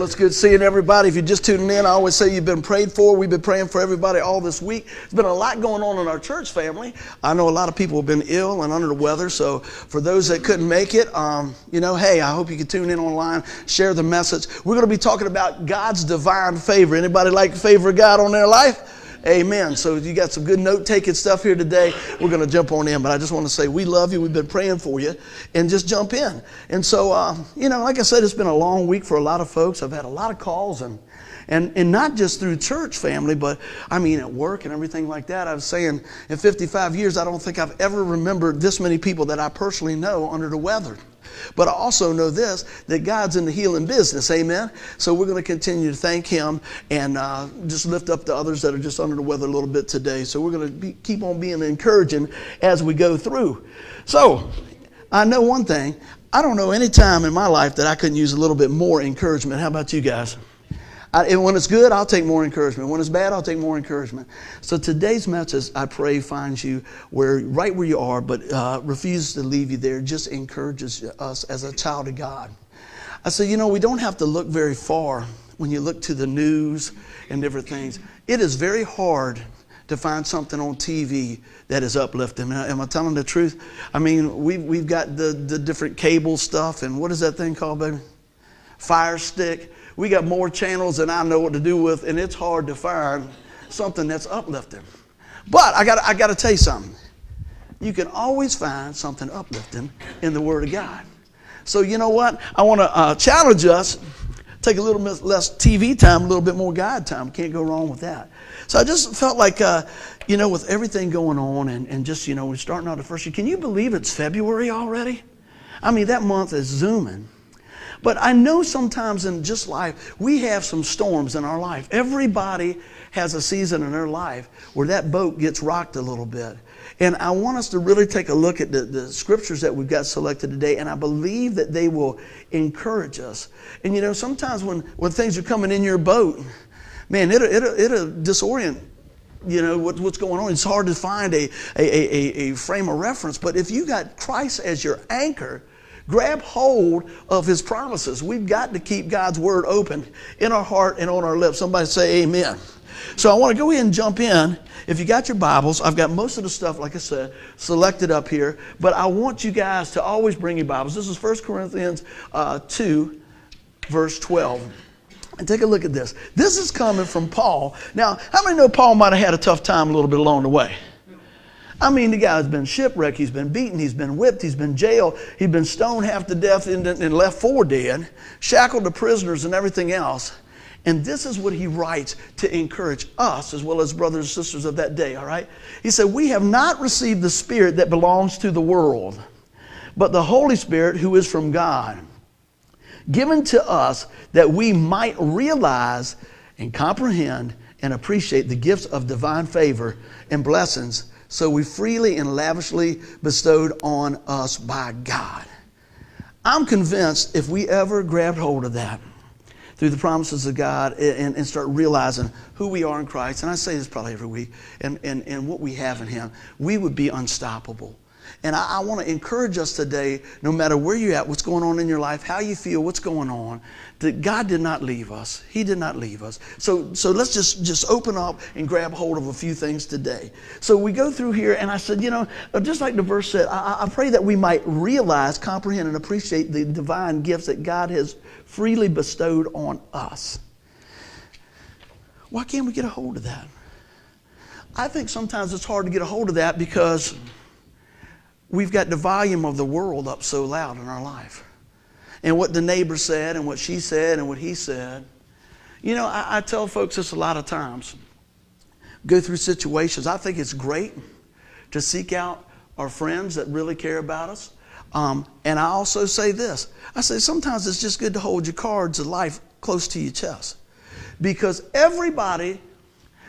Well, it's good seeing everybody. If you're just tuning in, I always say you've been prayed for. We've been praying for everybody all this week. There's been a lot going on in our church family. I know a lot of people have been ill and under the weather. So for those that couldn't make it, um, you know, hey, I hope you can tune in online, share the message. We're going to be talking about God's divine favor. Anybody like favor of God on their life? Amen. So you got some good note taking stuff here today. We're going to jump on in, but I just want to say we love you. We've been praying for you, and just jump in. And so, uh, you know, like I said, it's been a long week for a lot of folks. I've had a lot of calls and. And, and not just through church family, but I mean at work and everything like that. I was saying in 55 years, I don't think I've ever remembered this many people that I personally know under the weather. But I also know this that God's in the healing business. Amen. So we're going to continue to thank Him and uh, just lift up the others that are just under the weather a little bit today. So we're going to keep on being encouraging as we go through. So I know one thing. I don't know any time in my life that I couldn't use a little bit more encouragement. How about you guys? I, and when it's good, I'll take more encouragement. When it's bad, I'll take more encouragement. So today's message, I pray, finds you where right where you are, but uh, refuses to leave you there. Just encourages us as a child of God. I say, you know, we don't have to look very far when you look to the news and different things. It is very hard to find something on TV that is uplifting. Am I telling the truth? I mean, we've, we've got the, the different cable stuff, and what is that thing called, baby? Fire stick we got more channels than I know what to do with, and it's hard to find something that's uplifting. But I got I got to tell you something. You can always find something uplifting in the Word of God. So you know what? I want to uh, challenge us. Take a little bit less TV time, a little bit more God time. Can't go wrong with that. So I just felt like, uh, you know, with everything going on and, and just, you know, we're starting out the first year. Can you believe it's February already? I mean, that month is zooming. But I know sometimes in just life, we have some storms in our life. Everybody has a season in their life where that boat gets rocked a little bit. And I want us to really take a look at the, the, scriptures that we've got selected today, and I believe that they will encourage us. And you know, sometimes when, when things are coming in your boat, man, it'll, it'll, it'll disorient you know what, what's going on. It's hard to find a, a, a, a frame of reference. But if you got Christ as your anchor, Grab hold of his promises. We've got to keep God's word open in our heart and on our lips. Somebody say amen. So I want to go ahead and jump in. If you got your Bibles, I've got most of the stuff, like I said, selected up here. But I want you guys to always bring your Bibles. This is 1 Corinthians uh, 2, verse 12. And take a look at this. This is coming from Paul. Now, how many know Paul might have had a tough time a little bit along the way? I mean, the guy's been shipwrecked, he's been beaten, he's been whipped, he's been jailed, he's been stoned half to death and, and left for dead, shackled to prisoners and everything else. And this is what he writes to encourage us as well as brothers and sisters of that day, all right? He said, We have not received the Spirit that belongs to the world, but the Holy Spirit who is from God, given to us that we might realize and comprehend and appreciate the gifts of divine favor and blessings so we freely and lavishly bestowed on us by God. I'm convinced if we ever grabbed hold of that through the promises of God and, and start realizing who we are in Christ, and I say this probably every week, and, and, and what we have in Him, we would be unstoppable. And I, I want to encourage us today, no matter where you're at, what's going on in your life, how you feel, what's going on, that God did not leave us. He did not leave us. So, so let's just, just open up and grab hold of a few things today. So we go through here, and I said, you know, uh, just like the verse said, I, I pray that we might realize, comprehend, and appreciate the divine gifts that God has freely bestowed on us. Why can't we get a hold of that? I think sometimes it's hard to get a hold of that because we've got the volume of the world up so loud in our life. And what the neighbor said, and what she said, and what he said. You know, I, I tell folks this a lot of times. Go through situations. I think it's great to seek out our friends that really care about us. Um, and I also say this I say sometimes it's just good to hold your cards of life close to your chest. Because everybody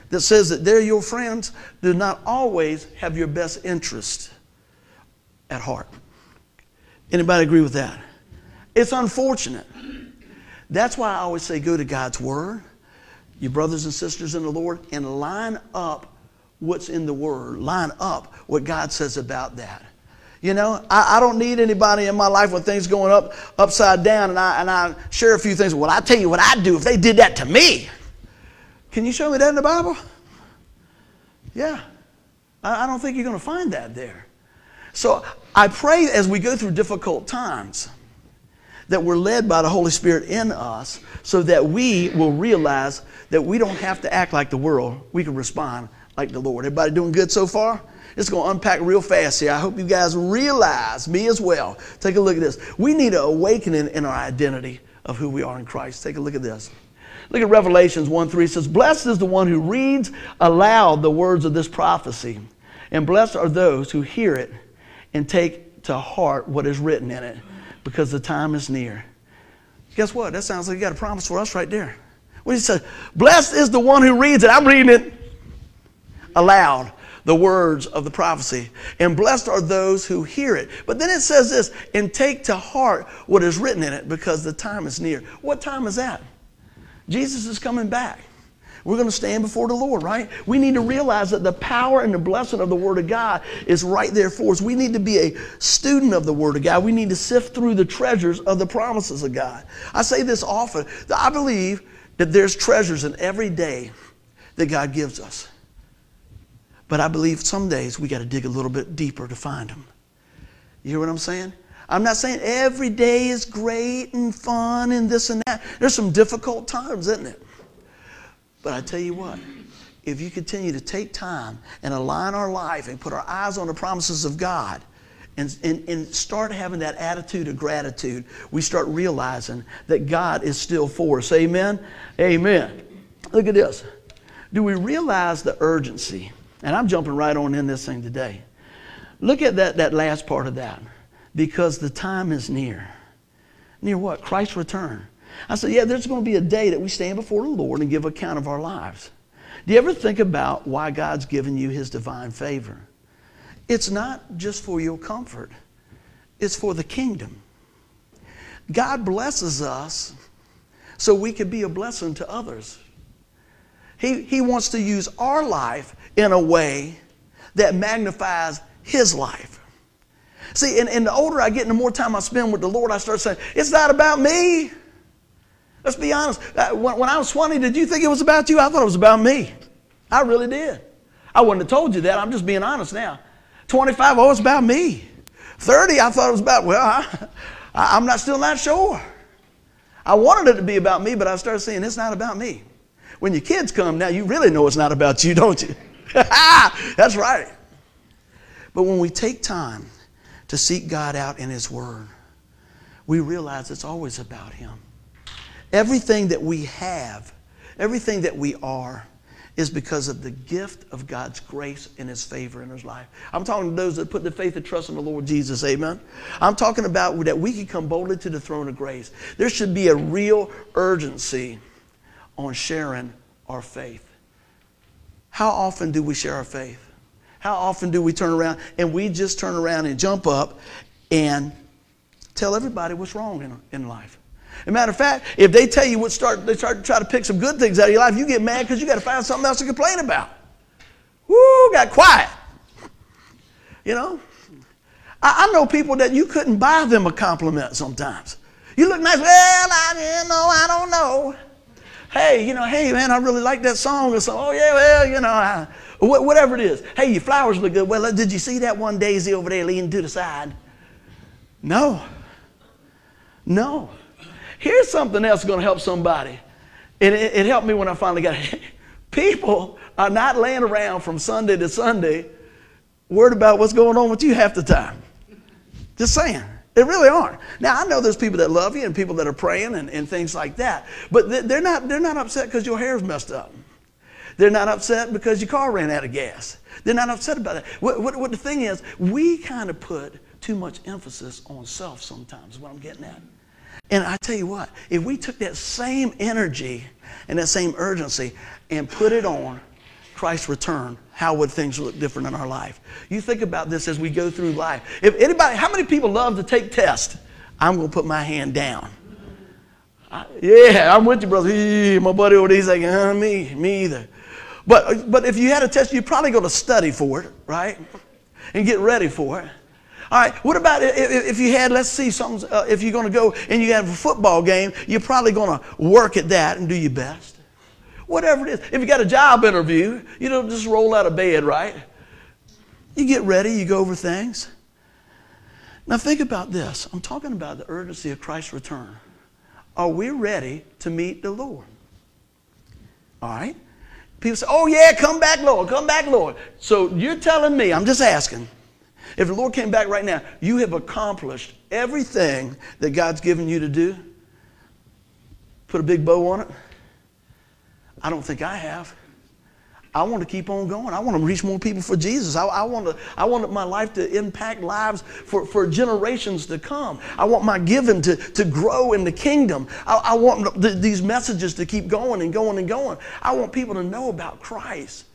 that says that they're your friends do not always have your best interest at heart. Anybody agree with that? It's unfortunate. That's why I always say go to God's Word, your brothers and sisters in the Lord, and line up what's in the Word. Line up what God says about that. You know, I, I, don't need anybody in my life when things going up upside down and I, and I share a few things. Well, I tell you what I'd do if they did that to me. Can you show me that in the Bible? Yeah. I, I don't think you're going to find that there. So I pray as we go through difficult times that we're led by the Holy Spirit in us so that we will realize that we don't have to act like the world. We can respond like the Lord. Everybody doing good so far? It's going to unpack real fast here. I hope you guys realize, me as well. Take a look at this. We need an awakening in our identity of who we are in Christ. Take a look at this. Look at Revelations 1 3 it says, Blessed is the one who reads aloud the words of this prophecy, and blessed are those who hear it and take to heart what is written in it, because the time is near. Guess what? That sounds like you got a promise for us right there. What he said, Blessed is the one who reads it. I'm reading it aloud the words of the prophecy. And blessed are those who hear it. But then it says this, and take to heart what is written in it because the time is near. What time is that? Jesus is coming back. We're going to stand before the Lord, right? We need to realize that the power and the blessing of the Word of God is right there for us. We need to be a student of the Word of God. We need to sift through the treasures of the promises of God. I say this often. I believe that there's treasures in every day that God gives us. But I believe some days we got to dig a little bit deeper to find them. You hear what I'm saying? I'm not saying every day is great and fun and this and that. There's some difficult times, isn't it? But I tell you what, if you continue to take time and align our life and put our eyes on the promises of God and, and, and start having that attitude of gratitude, we start realizing that God is still for us. Amen? Amen. Look at this. Do we realize the urgency? And I'm jumping right on in this thing today. Look at that, that last part of that. Because the time is near. Near what? Christ's return. I said, yeah, there's going to be a day that we stand before the Lord and give account of our lives. Do you ever think about why God's given you his divine favor? It's not just for your comfort, it's for the kingdom. God blesses us so we can be a blessing to others. He, he wants to use our life in a way that magnifies his life. See, and, and the older I get and the more time I spend with the Lord, I start saying, it's not about me. Let's be honest. Uh, when, I was 20, did you think it was about you? I thought it was about me. I really did. I wouldn't have told you that. I'm just being honest now. 25, oh, it's about me. 30, I thought it was about, well, I, I'm not still not sure. I wanted it to be about me, but I started saying it's not about me. When your kids come now, you really know it's not about you, don't you? That's right. But when we take time to seek God out in His Word, we realize it's always about Him. Everything that we have, everything that we are, is because of the gift of God's grace and His favor in His life. I'm talking to those that put the faith and trust in the Lord Jesus. Amen. I'm talking about that we can come boldly to the throne of grace. There should be a real urgency on sharing our faith. How often do we share our faith? How often do we turn around and we just turn around and jump up and tell everybody what's wrong in, in life? As a matter of fact, if they tell you what start, they start to try to pick some good things out of your life, you get mad because you got to find something else to complain about. Woo, got quiet. You know? I, I know people that you couldn't buy them a compliment sometimes. You look nice, well, I didn't know, I don't know hey, you know, hey, man, I really like that song. Or so, oh, yeah, well, you know, I, whatever it is. Hey, your flowers look good. Well, did you see that one daisy over there leaning to the side? No. No. Here's something else going to help somebody. And it, it helped me when I finally got it. People are not laying around from Sunday to Sunday worried about what's going on with you half the time. Just saying. They really aren't. Now, I know there's people that love you and people that are praying and, and things like that, but they're not, they're not upset because your hair's messed up. They're not upset because your car ran out of gas. They're not upset about that. What, what, what the thing is, we kind of put too much emphasis on self sometimes, is what I'm getting at. And I tell you what, if we took that same energy and that same urgency and put it on Christ's return, how would things look different in our life? You think about this as we go through life. If anybody, how many people love to take tests? I'm going to put my hand down. I, yeah, I'm with you, brother. Hey, my buddy over there, he's like, uh, me, me either. But, but if you had a test, you're probably going to study for it, right? And get ready for it. All right, what about if you had, let's see, something, uh, if you're going to go and you have a football game, you're probably going to work at that and do your best. Whatever it is. If you got a job interview, you don't just roll out of bed, right? You get ready, you go over things. Now, think about this. I'm talking about the urgency of Christ's return. Are we ready to meet the Lord? All right? People say, oh, yeah, come back, Lord, come back, Lord. So you're telling me, I'm just asking, if the Lord came back right now, you have accomplished everything that God's given you to do? Put a big bow on it? I don't think I have. I want to keep on going. I want to reach more people for Jesus. I, I, want, to, I want my life to impact lives for, for generations to come. I want my giving to, to grow in the kingdom. I, I want the, these messages to keep going and going and going. I want people to know about Christ.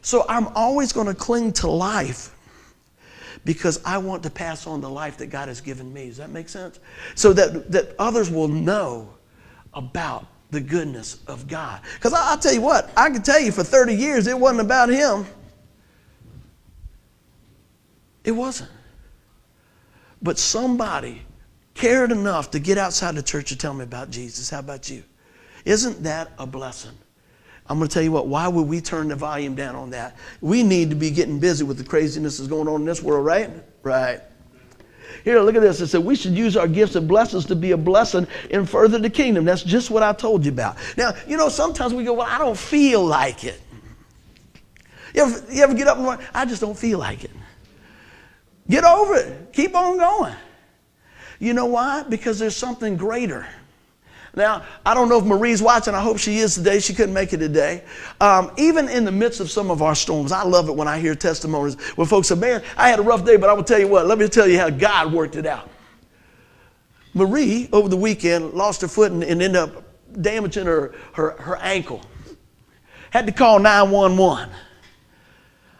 So I'm always going to cling to life because I want to pass on the life that God has given me. Does that make sense? So that, that others will know about the goodness of God. Because I'll tell you what, I can tell you for 30 years it wasn't about him. It wasn't. But somebody cared enough to get outside the church and tell me about Jesus. How about you? Isn't that a blessing? I'm going to tell you what, why would we turn the volume down on that? We need to be getting busy with the craziness that's going on in this world, right? Right. Here, look at this. It said we should use our gifts and blessings to be a blessing and further the kingdom. That's just what I told you about. Now, you know, sometimes we go, well, I don't feel like it. You ever, you ever get up and run? I just don't feel like it. Get over it. Keep on going. You know why? Because there's something greater. Now, I don't know if Marie's watching. I hope she is today. She couldn't make it today. Um, even in the midst of some of our storms, I love it when I hear testimonies where folks say, Man, I had a rough day, but I will tell you what, let me tell you how God worked it out. Marie, over the weekend, lost her foot and, and ended up damaging her, her, her ankle. Had to call 911.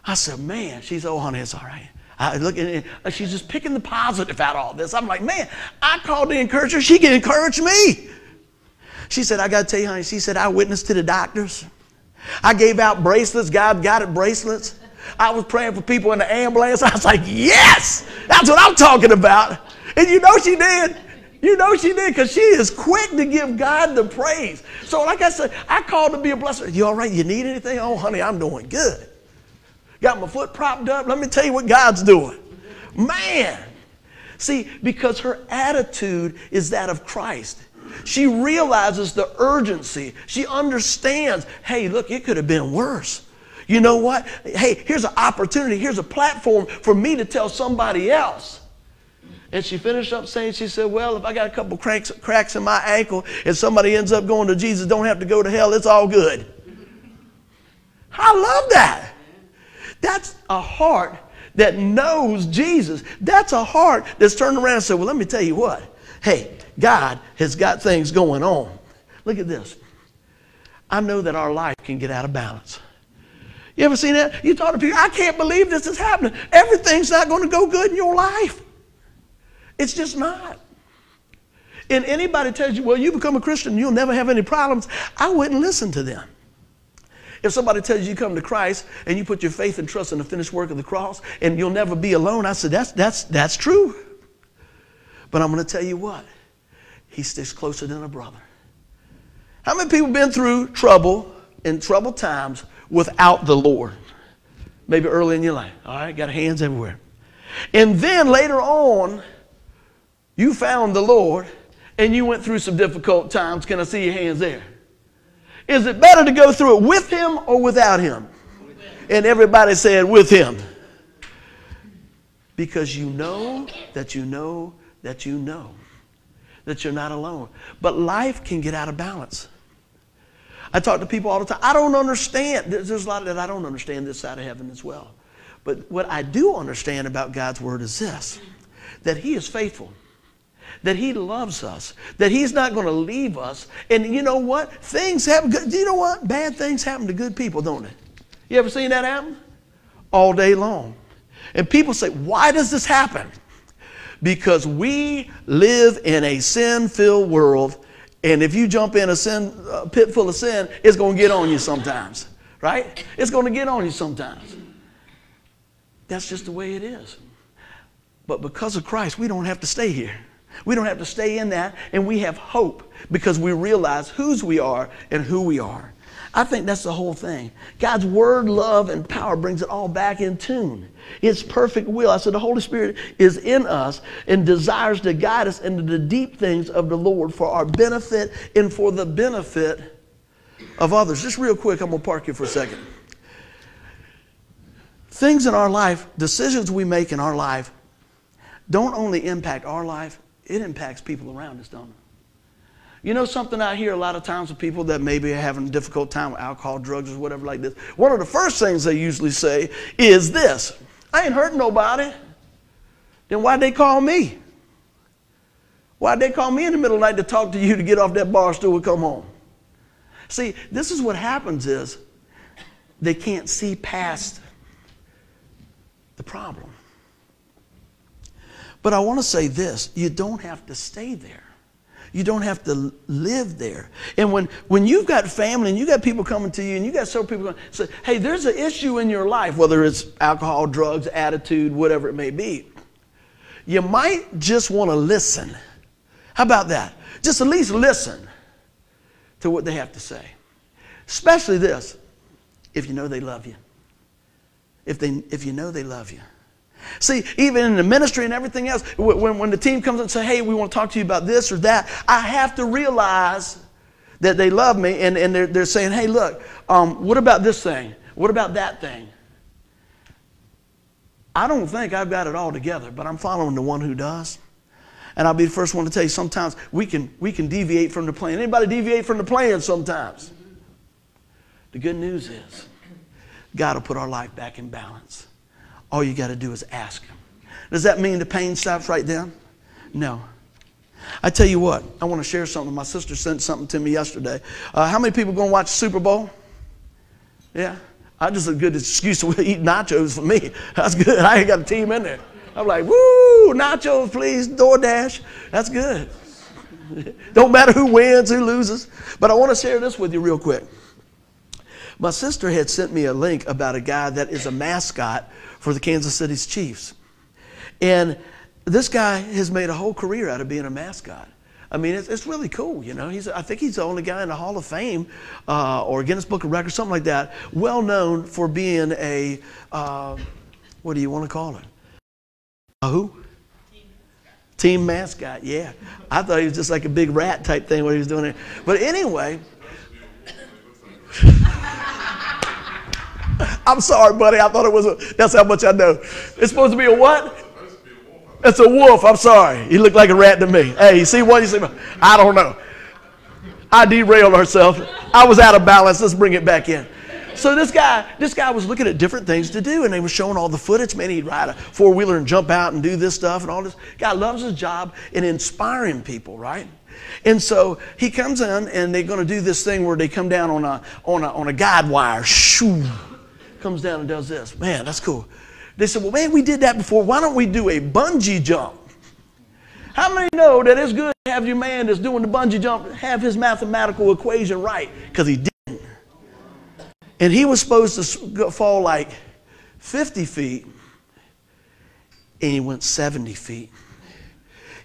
I said, Man, she's, oh, honey, it's all right. I look at she's just picking the positive out of all this. I'm like, man, I called to encourage her. She can encourage me. She said, I got to tell you, honey, she said, I witnessed to the doctors. I gave out bracelets. God got it bracelets. I was praying for people in the ambulance. I was like, yes, that's what I'm talking about. And you know she did. You know she did because she is quick to give God the praise. So, like I said, I called to be a blessing. You all right? You need anything? Oh, honey, I'm doing good. Got my foot propped up. Let me tell you what God's doing. Man. See, because her attitude is that of Christ. She realizes the urgency. She understands, hey, look, it could have been worse. You know what? Hey, here's an opportunity, here's a platform for me to tell somebody else. And she finished up saying, she said, Well, if I got a couple cracks, cracks in my ankle and somebody ends up going to Jesus, don't have to go to hell, it's all good. I love that. That's a heart that knows Jesus. That's a heart that's turned around and said, Well, let me tell you what. Hey, God has got things going on. Look at this. I know that our life can get out of balance. You ever seen that? You talk to people, I can't believe this is happening. Everything's not going to go good in your life. It's just not. And anybody tells you, well, you become a Christian, you'll never have any problems, I wouldn't listen to them. If somebody tells you you come to Christ and you put your faith and trust in the finished work of the cross and you'll never be alone, I said, that's, that's, that's true. But I'm going to tell you what, he sticks closer than a brother. How many people been through trouble in troubled times without the Lord? Maybe early in your life. All right, got hands everywhere. And then later on, you found the Lord and you went through some difficult times. Can I see your hands there? Is it better to go through it with Him or without Him? And everybody said, with Him. Because you know that you know that you know that you're not alone. But life can get out of balance. I talk to people all the time. I don't understand. There's a lot that I don't understand this side of heaven as well. But what I do understand about God's word is this that He is faithful, that He loves us, that He's not going to leave us. And you know what? Things happen. Do you know what? Bad things happen to good people, don't they? You ever seen that happen? All day long. And people say, why does this happen? Because we live in a sin filled world. And if you jump in a sin, a pit full of sin, it's going to get on you sometimes, right? It's going to get on you sometimes. That's just the way it is. But because of Christ, we don't have to stay here. We don't have to stay in that, and we have hope because we realize whose we are and who we are. I think that's the whole thing. God's word, love, and power brings it all back in tune. It's perfect will. I said the Holy Spirit is in us and desires to guide us into the deep things of the Lord for our benefit and for the benefit of others. Just real quick, I'm going to park you for a second. Things in our life, decisions we make in our life, don't only impact our life, it impacts people around us, don't it? You know something I hear a lot of times with people that maybe are having a difficult time with alcohol, drugs, or whatever like this? One of the first things they usually say is this I ain't hurting nobody. Then why'd they call me? Why'd they call me in the middle of the night to talk to you to get off that bar stool and come home? See, this is what happens is they can't see past the problem. But I want to say this you don't have to stay there. You don't have to live there. And when, when you've got family and you got people coming to you and you got several people going, say, hey, there's an issue in your life, whether it's alcohol, drugs, attitude, whatever it may be, you might just want to listen. How about that? Just at least listen to what they have to say. Especially this, if you know they love you. If, they, if you know they love you. See, even in the ministry and everything else, when, when the team comes and say, hey, we want to talk to you about this or that, I have to realize that they love me and, and they're, they're saying, hey, look, um, what about this thing? What about that thing? I don't think I've got it all together, but I'm following the one who does. And I'll be the first one to tell you sometimes we can, we can deviate from the plan. Anybody deviate from the plan sometimes? The good news is God will put our life back in balance. All you got to do is ask Him. Does that mean the pain stops right then? No. I tell you what, I want to share something. My sister sent something to me yesterday. Uh, how many people going to watch Super Bowl? Yeah. I just a good excuse to eat nachos for me. That's good. I ain't got a team in there. I'm like, woo, nachos, please, DoorDash. That's good. Don't matter who wins, who loses. But I want to share this with you real quick. My sister had sent me a link about a guy that is a mascot for the Kansas City Chiefs. And this guy has made a whole career out of being a mascot. I mean, it's, it's really cool, you know. He's, I think he's the only guy in the Hall of Fame uh, or Guinness Book of Records, something like that, well known for being a, uh, what do you want to call it? A who? Team mascot, yeah. I thought he was just like a big rat type thing, what he was doing there. But anyway, I'm sorry, buddy. I thought it was a, that's how much I know. It's supposed to be a what? It's a wolf. I'm sorry. He looked like a rat to me. Hey, you see what? You see? I don't know. I derailed ourselves. I was out of balance. Let's bring it back in. So this guy, this guy was looking at different things to do, and they were showing all the footage. Man, he'd ride a four wheeler and jump out and do this stuff and all this. Guy loves his job and inspiring people, right? And so he comes in, and they're going to do this thing where they come down on a on a on a guide wire. Shoo comes down and does this. Man, that's cool. They said, Well, man, we did that before. Why don't we do a bungee jump? How many know that it's good to have your man that's doing the bungee jump have his mathematical equation right? Because he didn't. And he was supposed to fall like 50 feet, and he went 70 feet.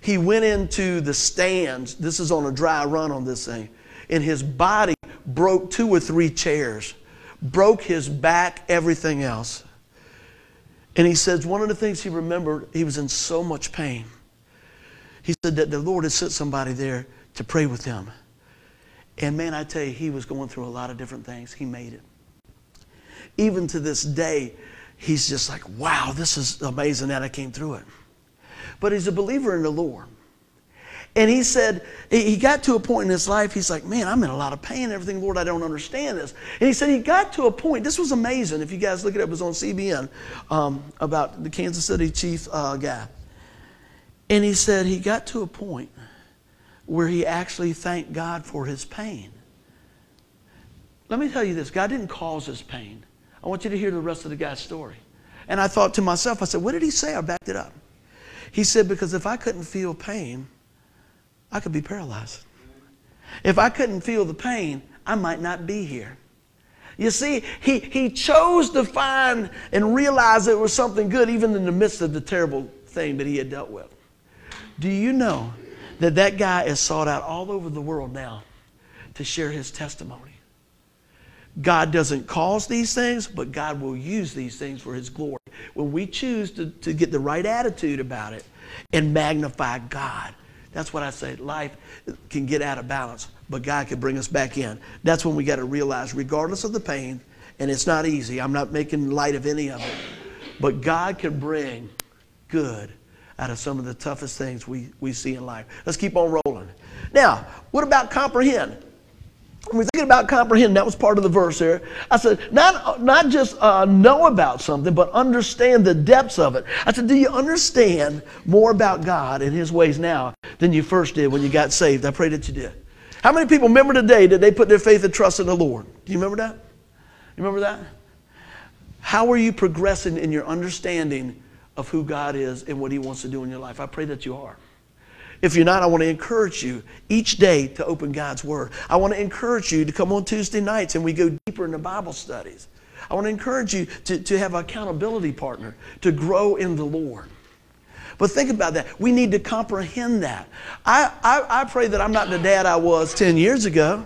He went into the stands. This is on a dry run on this thing. And his body broke two or three chairs broke his back, everything else. And he says one of the things he remembered, he was in so much pain. He said that the Lord had sent somebody there to pray with him. And man, I tell you, he was going through a lot of different things. He made it. Even to this day, he's just like, wow, this is amazing that I came through it. But he's a believer in the Lord. And he said, he got to a point in his life, he's like, man, I'm in a lot of pain and everything, Lord, I don't understand this. And he said he got to a point, this was amazing. If you guys look it up, it was on CBN um, about the Kansas City chief uh, guy. And he said he got to a point where he actually thanked God for his pain. Let me tell you this God didn't cause his pain. I want you to hear the rest of the guy's story. And I thought to myself, I said, what did he say? I backed it up. He said, because if I couldn't feel pain, I could be paralyzed. If I couldn't feel the pain, I might not be here. You see, he, he chose to find and realize it was something good even in the midst of the terrible thing that he had dealt with. Do you know that that guy is sought out all over the world now to share his testimony? God doesn't cause these things, but God will use these things for his glory. When we choose to, to get the right attitude about it and magnify God, that's what I say. Life can get out of balance, but God can bring us back in. That's when we got to realize, regardless of the pain, and it's not easy, I'm not making light of any of it, but God can bring good out of some of the toughest things we, we see in life. Let's keep on rolling. Now, what about comprehend? We're thinking about comprehend, that was part of the verse there. I said, not, not just uh, know about something, but understand the depths of it. I said, do you understand more about God and His ways now than you first did when you got saved? I pray that you did. How many people remember today that they put their faith and trust in the Lord? Do you remember that? You remember that? How are you progressing in your understanding of who God is and what He wants to do in your life. I pray that you are. If you're not, I want to encourage you each day to open God's Word. I want to encourage you to come on Tuesday nights and we go deeper into Bible studies. I want to encourage you to, to have an accountability partner, to grow in the Lord. But think about that. We need to comprehend that. I, I, I pray that I'm not the dad I was 10 years ago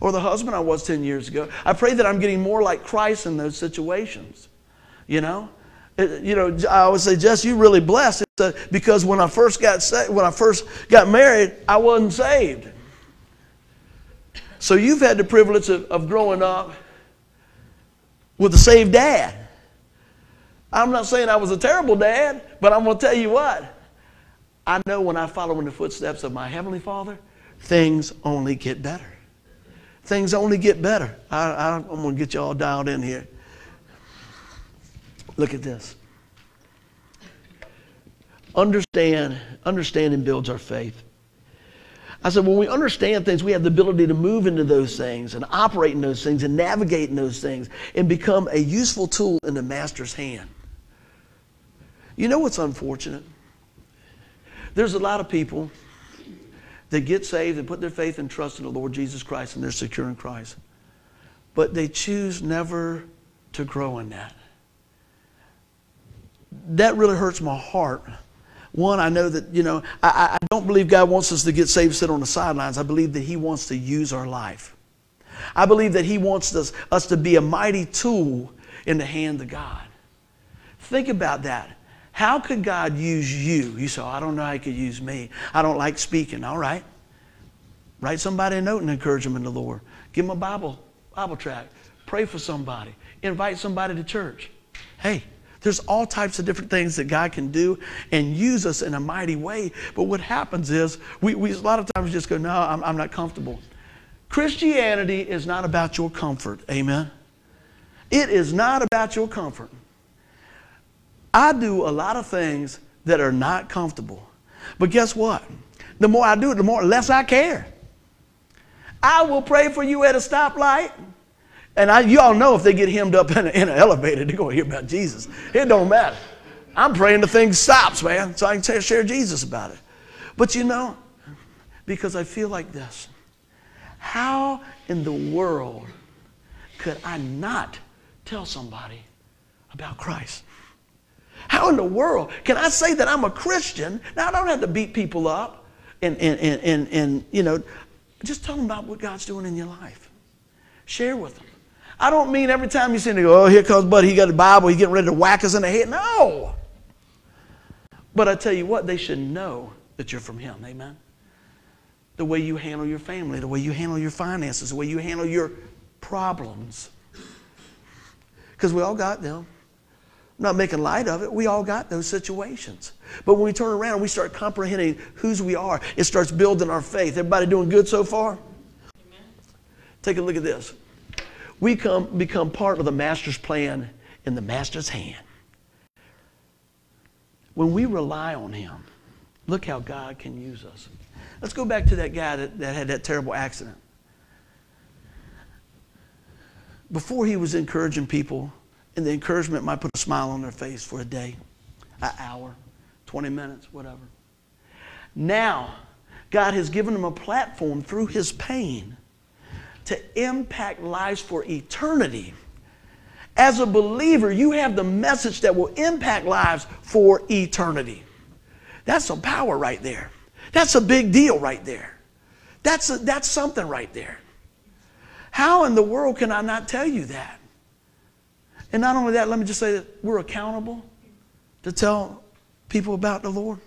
or the husband I was 10 years ago. I pray that I'm getting more like Christ in those situations. You know? You know, I always say, Jess, you really blessed uh, because when I first got sa- when I first got married, I wasn't saved. So you've had the privilege of, of growing up with a saved dad. I'm not saying I was a terrible dad, but I'm going to tell you what. I know when I follow in the footsteps of my Heavenly Father, things only get better. Things only get better. I, I'm going to get you all dialed in here. Look at this. Understand, understanding builds our faith. I said, when we understand things, we have the ability to move into those things and operate in those things and navigate in those things and become a useful tool in the master's hand. You know what's unfortunate? There's a lot of people that get saved and put their faith and trust in the Lord Jesus Christ and they're secure in Christ. But they choose never to grow in that that really hurts my heart. One, I know that, you know, I, I don't believe God wants us to get saved, sit on the sidelines. I believe that He wants to use our life. I believe that He wants us, us to be a mighty tool in the hand of God. Think about that. How could God use you? You say, oh, I don't know how He could use me. I don't like speaking. All right. Write somebody a note and encourage them in the Lord. Give them a Bible, Bible track. Pray for somebody. Invite somebody to church. Hey, there's all types of different things that God can do and use us in a mighty way. But what happens is we, we a lot of times just go, no, I'm, I'm not comfortable. Christianity is not about your comfort. Amen. It is not about your comfort. I do a lot of things that are not comfortable. But guess what? The more I do it, the more less I care. I will pray for you at a stoplight. And I, you all know if they get hemmed up in, a, in an elevator, they're going to hear about Jesus. It don't matter. I'm praying the thing stops, man, so I can share Jesus about it. But you know, because I feel like this how in the world could I not tell somebody about Christ? How in the world can I say that I'm a Christian? Now, I don't have to beat people up and, and, and, and, and you know, just tell them about what God's doing in your life. Share with them. I don't mean every time you see him, go, oh, here comes Buddy, he got a Bible, he's getting ready to whack us in the head. No. But I tell you what, they should know that you're from him. Amen. The way you handle your family, the way you handle your finances, the way you handle your problems. Because we all got them. I'm not making light of it. We all got those situations. But when we turn around and we start comprehending whose we are, it starts building our faith. Everybody doing good so far? Amen. Take a look at this we come, become part of the master's plan in the master's hand. When we rely on him, look how God can use us. Let's go back to that guy that, that had that terrible accident. Before he was encouraging people, and the encouragement might put a smile on their face for a day, an hour, 20 minutes, whatever. Now, God has given him a platform through his pain to impact lives for eternity. As a believer, you have the message that will impact lives for eternity. That's some power right there. That's a big deal right there. That's, a, that's something right there. How in the world can I not tell you that? And not only that, let me just say that we're accountable to tell people about the Lord.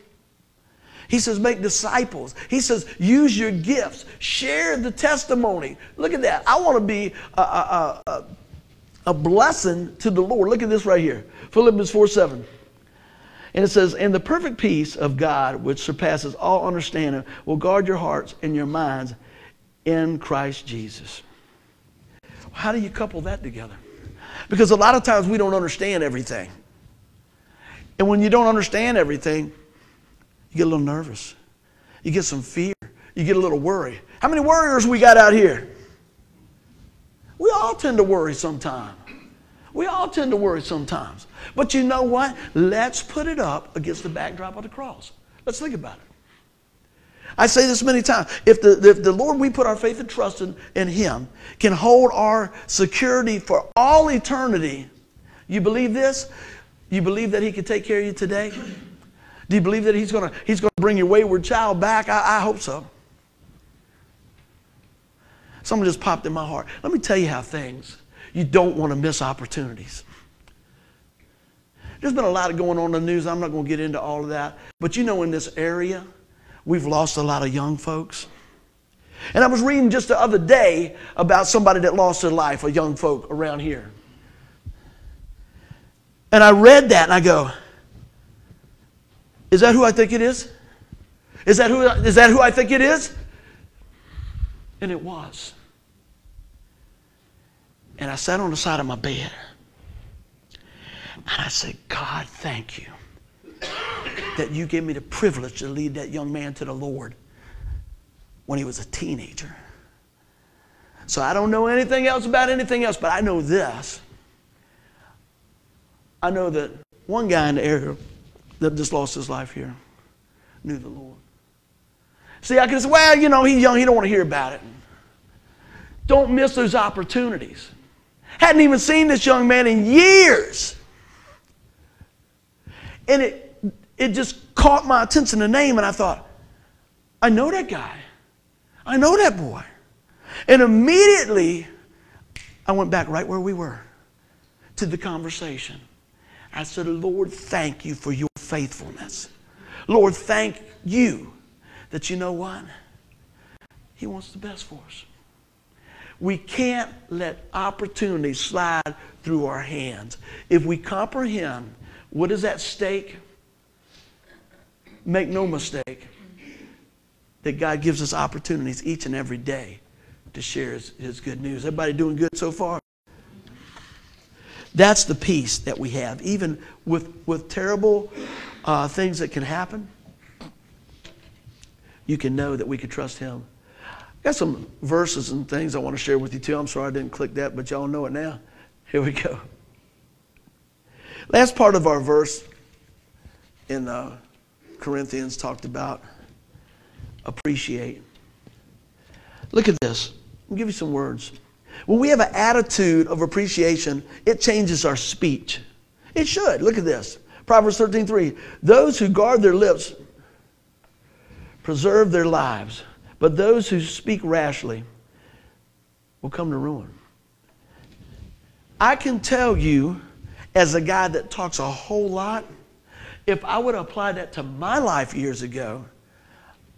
He says, make disciples. He says, use your gifts. Share the testimony. Look at that. I want to be a, a, a, a, blessing to the Lord. Look at this right here Philippians 4 7. And it says, And the perfect peace of God, which surpasses all understanding, will guard your hearts and your minds in Christ Jesus. How do you couple that together? Because a lot of times we don't understand everything. And when you don't understand everything, you get a little nervous. You get some fear. You get a little worry. How many worriers we got out here? We all tend to worry sometimes. We all tend to worry sometimes. But you know what? Let's put it up against the backdrop of the cross. Let's think about it. I say this many times. If the, if the Lord we put our faith and trust in, in Him can hold our security for all eternity, you believe this? You believe that He can take care of you today? Do you believe that He's going to He's gonna bring your wayward child back? I, I hope so. Something just popped in my heart. Let me tell you how things, you don't want to miss opportunities. There's been a lot of going on in the news. I'm not going to get into all of that. But you know, in this area, we've lost a lot of young folks. And I was reading just the other day about somebody that lost their life, a young folk around here. And I read that and I go, is that who I think it is? Is that who, is that who I think it is? And it was. And I sat on the side of my bed. And I said, God, thank you that you gave me the privilege to lead that young man to the Lord when he was a teenager. So I don't know anything else about anything else, but I know this. I know that one guy in the area that just lost his life here knew the Lord. See, I could say, well, you know, he's young, he don't want to hear about it. Don't miss those opportunities. Hadn't even seen this young man in years. And it, it just caught my attention, the name, and I thought, I know that guy. I know that boy. And immediately, I went back right where we were to the conversation. I said, Lord, thank you for your faithfulness. Lord, thank you that you know what? He wants the best for us. We can't let opportunities slide through our hands. If we comprehend what is at stake, make no mistake that God gives us opportunities each and every day to share his, his good news. Everybody doing good so far? That's the peace that we have, even with, with terrible uh, things that can happen. You can know that we can trust Him. I got some verses and things I want to share with you too. I'm sorry I didn't click that, but y'all know it now. Here we go. Last part of our verse in uh, Corinthians talked about appreciate. Look at this. I'll give you some words. When we have an attitude of appreciation, it changes our speech. It should. Look at this. Proverbs 13:3. Those who guard their lips preserve their lives, but those who speak rashly will come to ruin. I can tell you, as a guy that talks a whole lot, if I would apply that to my life years ago,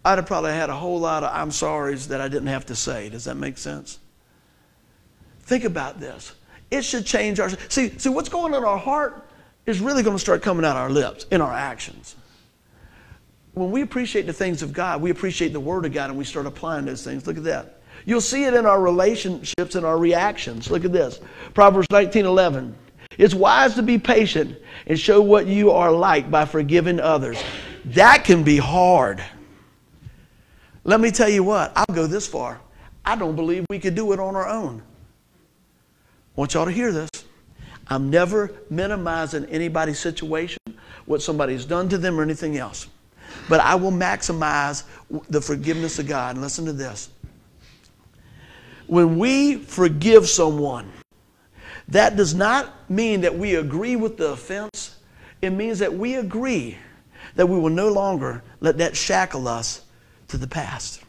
I'd have probably had a whole lot of I'm sorries that I didn't have to say. Does that make sense? Think about this. It should change our. See, see what's going on in our heart is really going to start coming out our lips in our actions. When we appreciate the things of God, we appreciate the Word of God, and we start applying those things. Look at that. You'll see it in our relationships and our reactions. Look at this. Proverbs 19 11. It's wise to be patient and show what you are like by forgiving others. That can be hard. Let me tell you what, I'll go this far. I don't believe we could do it on our own want y'all to hear this. I'm never minimizing anybody's situation, what somebody's done to them, or anything else. But I will maximize the forgiveness of God. And listen to this. When we forgive someone, That does not mean that we agree with the offense. It means that we agree that we will no longer let that shackle us to the past.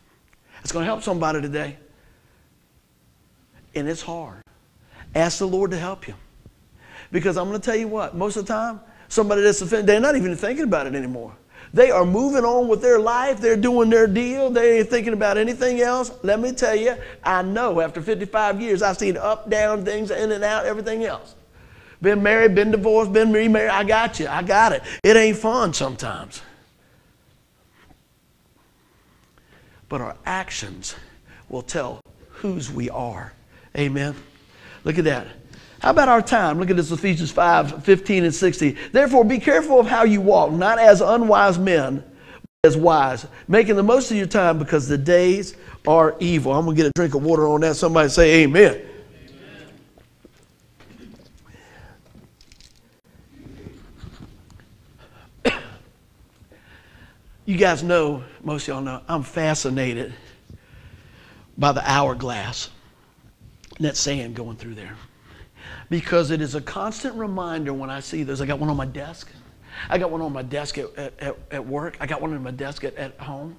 It's going to help somebody today. And it's hard. Ask the Lord to help you. Because I'm going to tell you what, most of the time, somebody that's offended, they're not even thinking about it anymore. They are moving on with their life. They're doing their deal. They ain't thinking about anything else. Let me tell you, I know after 55 years, I've seen up, down, things in and out, everything else. Been married, been divorced, been remarried. I got you. I got it. It ain't fun sometimes. But our actions will tell whose we are. Amen. Look at that. How about our time? Look at this Ephesians 5 15 and 16. Therefore, be careful of how you walk, not as unwise men, but as wise, making the most of your time because the days are evil. I'm going to get a drink of water on that. Somebody say, Amen. You guys know, most of y'all know, I'm fascinated by the hourglass that sand going through there because it is a constant reminder when I see those. I got one on my desk. I got one on my desk at, at, at work. I got one on my desk at, at home.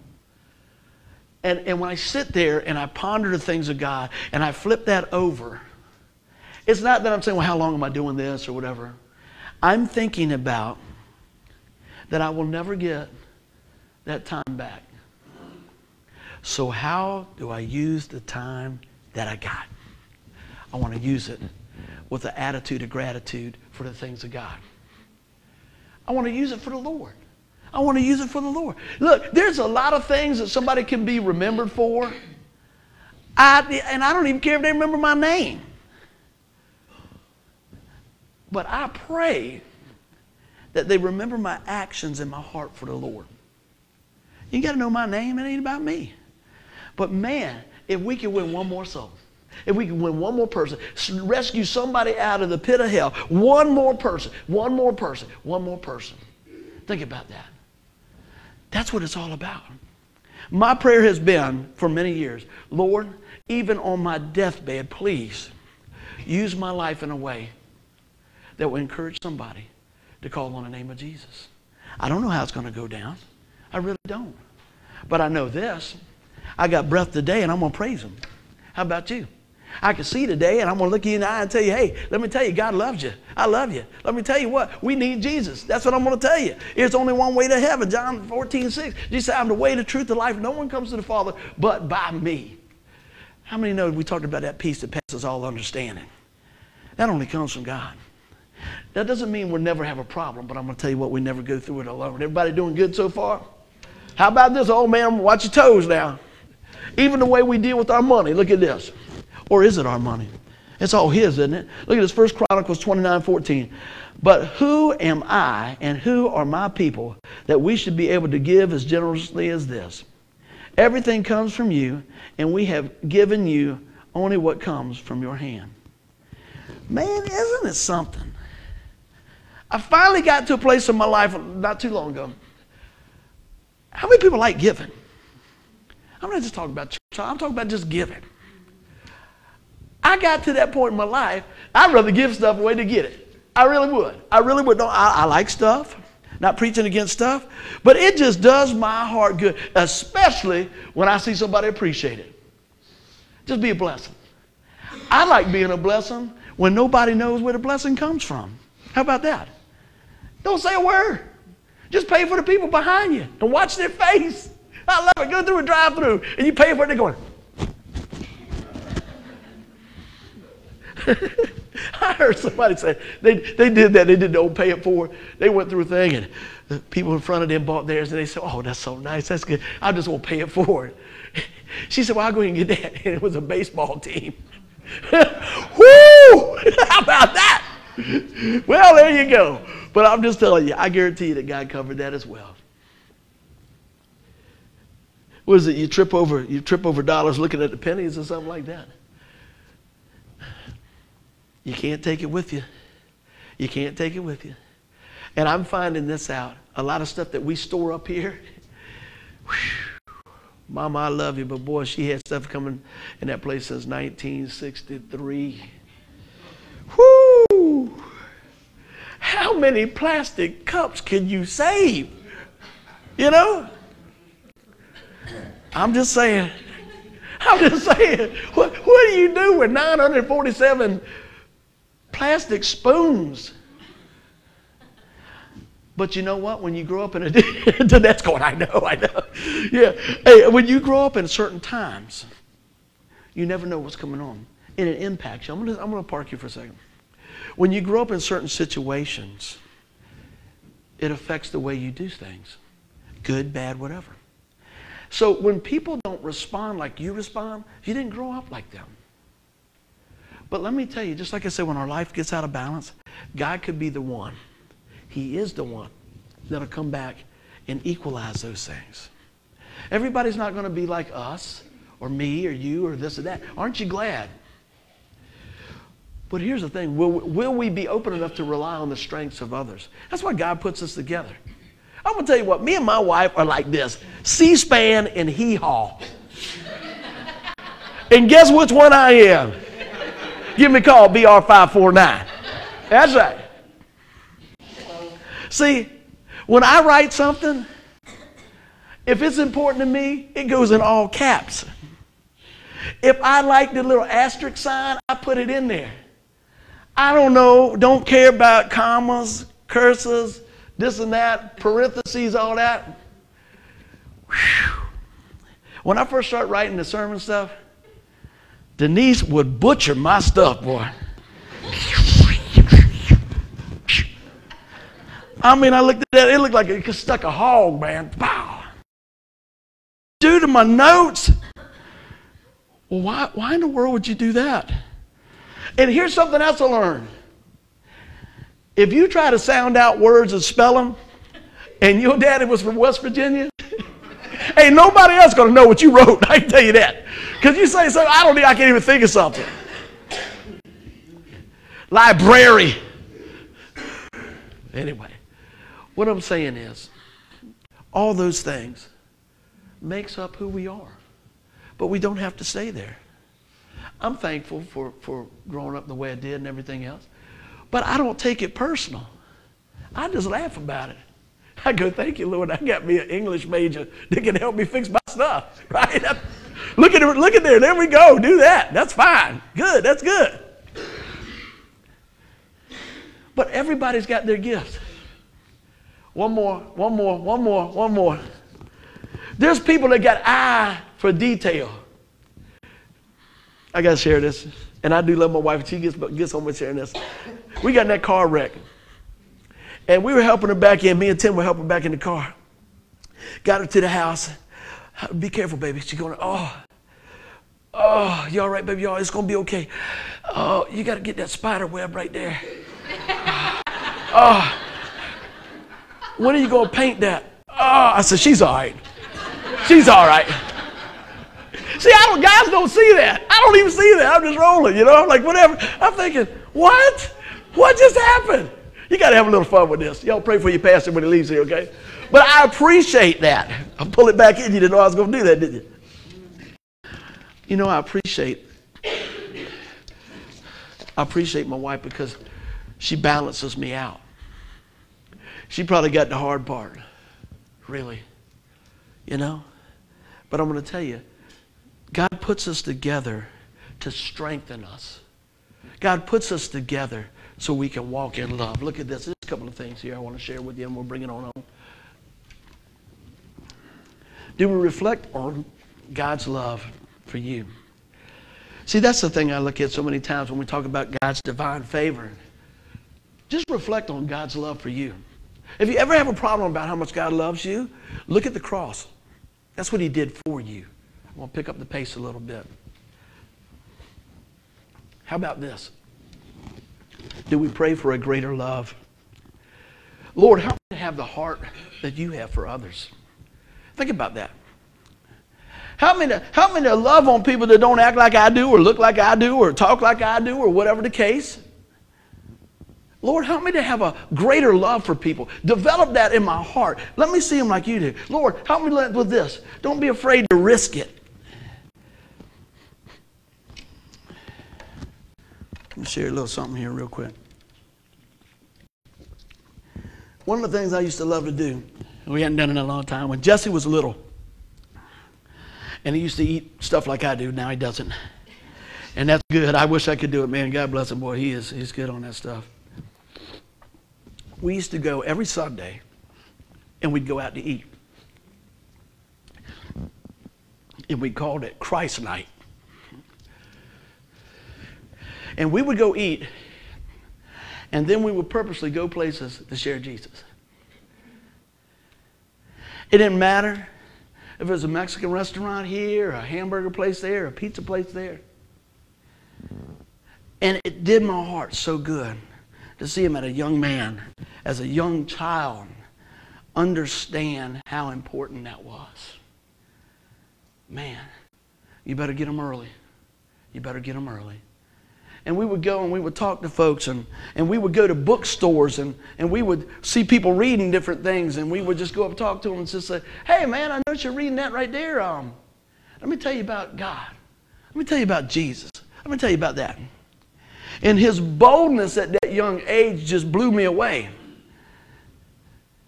And, and when I sit there and I ponder the things of God and I flip that over, it's not that I'm saying, well, how long am I doing this or whatever. I'm thinking about that I will never get that time back. So, how do I use the time that I got? I want to use it with the attitude of gratitude for the things of God. I want to use it for the Lord. I want to use it for the Lord. Look, there's a lot of things that somebody can be remembered for. I, and I don't even care if they remember my name. But I pray that they remember my actions and my heart for the Lord. You got to know my name. It ain't about me. But man, if we could win one more soul, if we can win one more person, rescue somebody out of the pit of hell, one more person, one more person, one more person. Think about that. That's what it's all about. My prayer has been for many years Lord, even on my deathbed, please use my life in a way that will encourage somebody to call on the name of Jesus. I don't know how it's going to go down. I really don't. But I know this I got breath today and I'm going to praise Him. How about you? I can see today, and I'm going to look you in the eye and tell you, hey, let me tell you, God loves you. I love you. Let me tell you what, we need Jesus. That's what I'm going to tell you. There's only one way to heaven. John 14, 6. Jesus said, I'm the way, the truth, the life. No one comes to the Father but by me. How many know we talked about that peace that passes all understanding? That only comes from God. That doesn't mean we'll never have a problem, but I'm going to tell you what, we never go through it alone. Everybody doing good so far? How about this? old man, watch your toes now. Even the way we deal with our money. Look at this. Or is it our money? It's all his, isn't it? Look at this, First Chronicles 29, 14. But who am I and who are my people that we should be able to give as generously as this? Everything comes from you, and we have given you only what comes from your hand. Man, isn't it something? I finally got to a place in my life not too long ago. How many people like giving? I'm not just talking about church, I'm talking about just giving. I got to that point in my life, I'd rather give stuff away to get it. I really would. I really would. I, I like stuff, not preaching against stuff, but it just does my heart good, especially when I see somebody appreciate it. Just be a blessing. I like being a blessing when nobody knows where the blessing comes from. How about that? Don't say a word. Just pay for the people behind you and watch their face. I love it. Go through a drive through and you pay for it, they're going, I heard somebody say they, they did that. They did the old pay it forward. They went through a thing, and the people in front of them bought theirs, and they said, "Oh, that's so nice. That's good. I just want to pay it forward." She said, "Well, I'll go ahead and get that." And it was a baseball team. Woo! How about that? Well, there you go. But I'm just telling you, I guarantee you that God covered that as well. What is it? You trip over, you trip over dollars looking at the pennies or something like that. You can't take it with you. You can't take it with you. And I'm finding this out. A lot of stuff that we store up here. Mama, I love you, but boy, she had stuff coming in that place since 1963. Whoo! How many plastic cups can you save? You know? I'm just saying. I'm just saying. What, what do you do with 947 plastic spoons? But you know what? When you grow up in a that's going, I know, I know. Yeah. Hey, when you grow up in certain times, you never know what's coming on. And it impacts you. I'm gonna I'm gonna park you for a second. When you grow up in certain situations, it affects the way you do things. Good, bad, whatever. So when people don't respond like you respond, you didn't grow up like them. But let me tell you, just like I said, when our life gets out of balance, God could be the one he is the one that'll come back and equalize those things. Everybody's not going to be like us or me or you or this or that. Aren't you glad? But here's the thing will, will we be open enough to rely on the strengths of others? That's why God puts us together. I'm going to tell you what, me and my wife are like this C SPAN and hee haw. and guess which one I am? Give me a call, BR549. That's right. See, when I write something, if it's important to me, it goes in all caps. If I like the little asterisk sign, I put it in there. I don't know, don't care about commas, curses, this and that, parentheses, all that. Whew. When I first started writing the sermon stuff, Denise would butcher my stuff, boy. I mean, I looked at that, it looked like it stuck a hog, man. Due to my notes. Well, why, why in the world would you do that? And here's something else I learned. If you try to sound out words and spell them, and your daddy was from West Virginia, ain't nobody else gonna know what you wrote. I can tell you that. Because you say something, I don't think I can't even think of something. Library. Anyway. What I'm saying is, all those things makes up who we are. But we don't have to stay there. I'm thankful for, for growing up the way I did and everything else. But I don't take it personal. I just laugh about it. I go, thank you, Lord. I got me an English major that can help me fix my stuff. Right? Look at it, look at there. There we go. Do that. That's fine. Good. That's good. But everybody's got their gift. One more, one more, one more, one more. There's people that got eye for detail. I got to share this. And I do love my wife. She gets, gets home with sharing this. We got in that car wreck. And we were helping her back in. Me and Tim were helping back in the car. Got her to the house. Be careful, baby. She's going, oh, oh, you all right, baby? Y'all, it's going to be okay. Oh, you got to get that spider web right there. Oh, when are you going to paint that? Oh, I said, she's all right. She's all right. See, I don't, guys don't see that. I don't even see that. I'm just rolling, you know? I'm like, whatever. I'm thinking, what? What just happened? You got to have a little fun with this. Y'all pray for your pastor when he leaves here, okay? But I appreciate that. I pull it back in. You didn't know I was going to do that, did you? You know, I appreciate I appreciate my wife because she balances me out. She probably got the hard part, really. You know? But I'm going to tell you, God puts us together to strengthen us. God puts us together so we can walk in love. Look at this. There's a couple of things here I want to share with you, and we'll bring it on home. Do we reflect on God's love for you? See, that's the thing I look at so many times when we talk about God's divine favor. Just reflect on God's love for you. If you ever have a problem about how much God loves you, look at the cross. That's what He did for you. I'm going to pick up the pace a little bit. How about this? Do we pray for a greater love? Lord, help me to have the heart that you have for others. Think about that. To, help me to love on people that don't act like I do, or look like I do, or talk like I do, or whatever the case. Lord, help me to have a greater love for people. Develop that in my heart. Let me see them like you do. Lord, help me with this. Don't be afraid to risk it. Let me share a little something here, real quick. One of the things I used to love to do, we hadn't done it in a long time, when Jesse was little, and he used to eat stuff like I do, now he doesn't. And that's good. I wish I could do it, man. God bless him, boy. He is he's good on that stuff. We used to go every Sunday and we'd go out to eat. And we called it Christ night. And we would go eat, and then we would purposely go places to share Jesus. It didn't matter if it was a Mexican restaurant here, a hamburger place there, a pizza place there. And it did my heart so good to see him as a young man, as a young child, understand how important that was. Man, you better get him early. You better get him early. And we would go and we would talk to folks, and, and we would go to bookstores, and, and we would see people reading different things, and we would just go up and talk to them and just say, Hey, man, I know you're reading that right there. Um, let me tell you about God. Let me tell you about Jesus. Let me tell you about that. And his boldness at that young age just blew me away.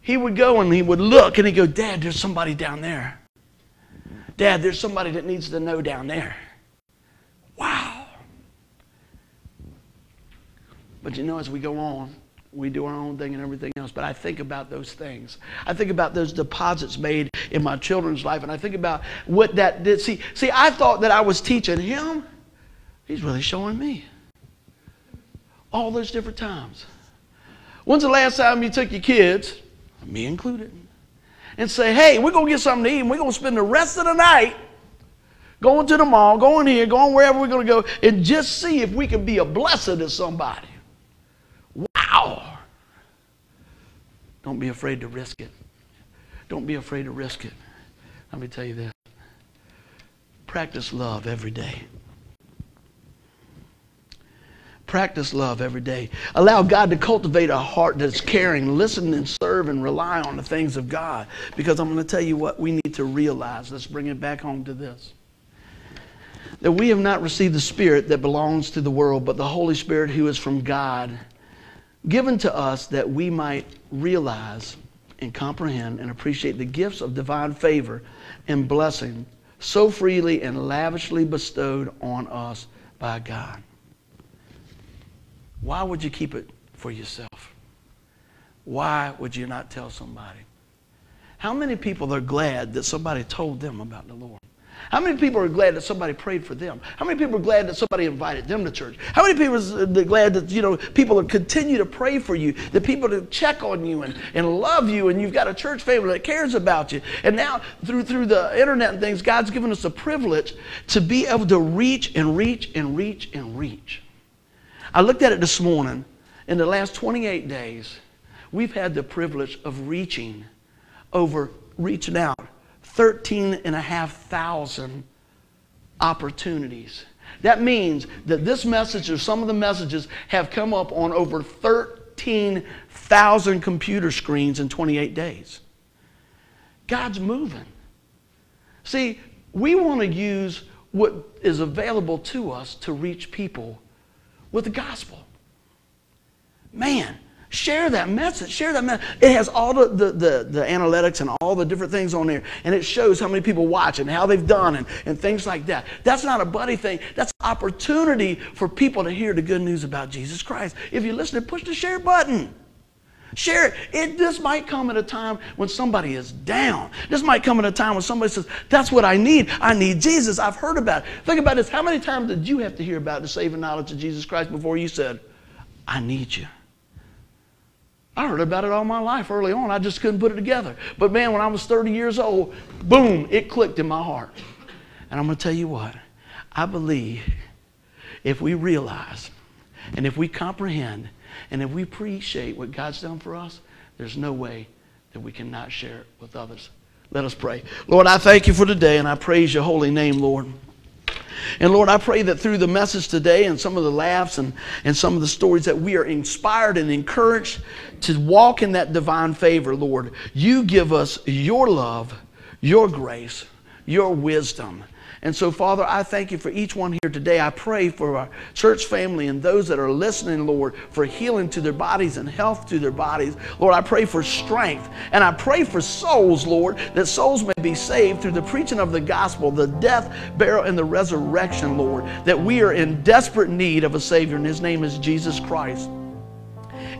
He would go and he would look and he'd go, Dad, there's somebody down there. Dad, there's somebody that needs to know down there. But you know, as we go on, we do our own thing and everything else. But I think about those things. I think about those deposits made in my children's life, and I think about what that did. See, see, I thought that I was teaching him. He's really showing me all those different times. When's the last time you took your kids, me included, and say, hey, we're going to get something to eat and we're going to spend the rest of the night going to the mall, going here, going wherever we're going to go, and just see if we can be a blessing to somebody. Wow. Don't be afraid to risk it. Don't be afraid to risk it. Let me tell you this practice love every day. Practice love every day. Allow God to cultivate a heart that's caring, listen and serve and rely on the things of God. Because I'm going to tell you what we need to realize. Let's bring it back home to this. That we have not received the Spirit that belongs to the world, but the Holy Spirit who is from God, given to us that we might realize and comprehend and appreciate the gifts of divine favor and blessing so freely and lavishly bestowed on us by God. Why would you keep it for yourself? Why would you not tell somebody? How many people are glad that somebody told them about the Lord? How many people are glad that somebody prayed for them? How many people are glad that somebody invited them to church? How many people uh, are glad that you know people are continue to pray for you, that people to check on you and, and love you, and you've got a church family that cares about you. And now through through the internet and things, God's given us a privilege to be able to reach and reach and reach and reach. I looked at it this morning. In the last 28 days, we've had the privilege of reaching over, reaching out 13 and a half thousand opportunities. That means that this message or some of the messages have come up on over 13,000 computer screens in 28 days. God's moving. See, we want to use what is available to us to reach people with the gospel. Man, share that message. Share that message. It has all the, the, the, the, analytics and all the different things on there, and it shows how many people watch and how they've done and, and things like that. That's not a buddy thing. That's opportunity for people to hear the good news about Jesus Christ. If you listen, push the share button. Share it. it. This might come at a time when somebody is down. This might come at a time when somebody says, That's what I need. I need Jesus. I've heard about it. Think about this. How many times did you have to hear about the saving knowledge of Jesus Christ before you said, I need you? I heard about it all my life early on. I just couldn't put it together. But man, when I was 30 years old, boom, it clicked in my heart. And I'm going to tell you what, I believe if we realize and if we comprehend and if we appreciate what God's done for us, there's no way that we cannot share it with others. Let us pray. Lord, I thank you for today and I praise your holy name, Lord. And Lord, I pray that through the message today and some of the laughs and, and some of the stories that we are inspired and encouraged to walk in that divine favor, Lord. You give us your love, your grace, your wisdom, And so, Father, I thank you for each one here today. I pray for our church family and those that are listening, Lord, for healing to their bodies and health to their bodies. Lord, I pray for strength. And I pray for souls, Lord, that souls may be saved through the preaching of the gospel, the death, burial, and the resurrection, Lord, that we are in desperate need of a Savior, and His name is Jesus Christ.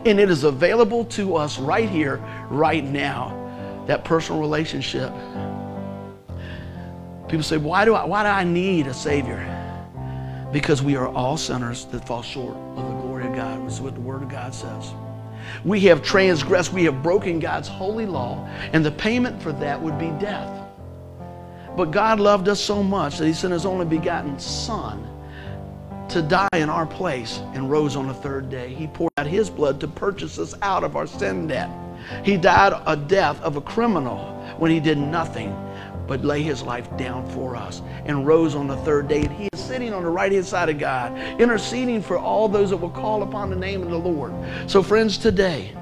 And it is available to us right here, right now, that personal relationship. People say, why do I, why do I need a Savior? Because we are all sinners that fall short of the glory of God, which is what the Word of God says. We have transgressed, we have broken God's holy law, and the payment for that would be death. But God loved us so much that He sent His only begotten Son to die in our place and rose on the third day. He poured out His blood to purchase us out of our sin debt. He died a death of a criminal when He did nothing but lay his life down for us and rose on the third day. And he is sitting on the right hand side of God, interceding for all those that will call upon the name of the Lord. So, friends, today,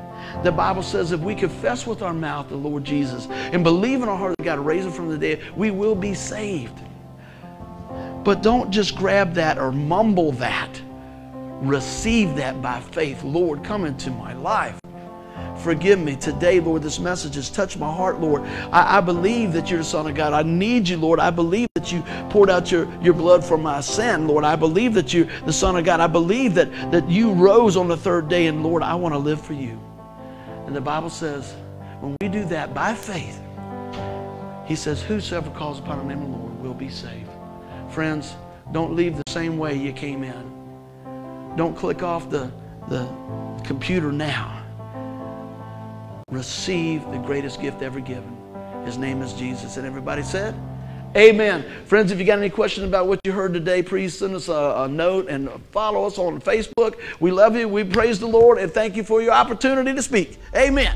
the Bible says if we confess with our mouth the Lord Jesus and believe in our heart that God raised him from the dead, we will be saved. But don't just grab that or mumble that. Receive that by faith. Lord, come into my life. Forgive me today, Lord. This message has touched my heart, Lord. I, I, believe that you're the Son of God. I need you, Lord. I believe that you poured out your, your blood for my sin, Lord. I believe that you're the Son of God. I believe that, that you rose on the third day, and Lord, I want to live for you. And the Bible says, when we do that by faith, He says, Whosoever calls upon the name of the Lord will be saved. Friends, don't leave the same way you came in. Don't click off the, the computer now receive the greatest gift ever given. His name is Jesus. And everybody said, Amen. Friends, if you got any questions about what you heard today, please send us a, a, note and follow us on Facebook. We love you. We praise the Lord and thank you for your opportunity to speak. Amen.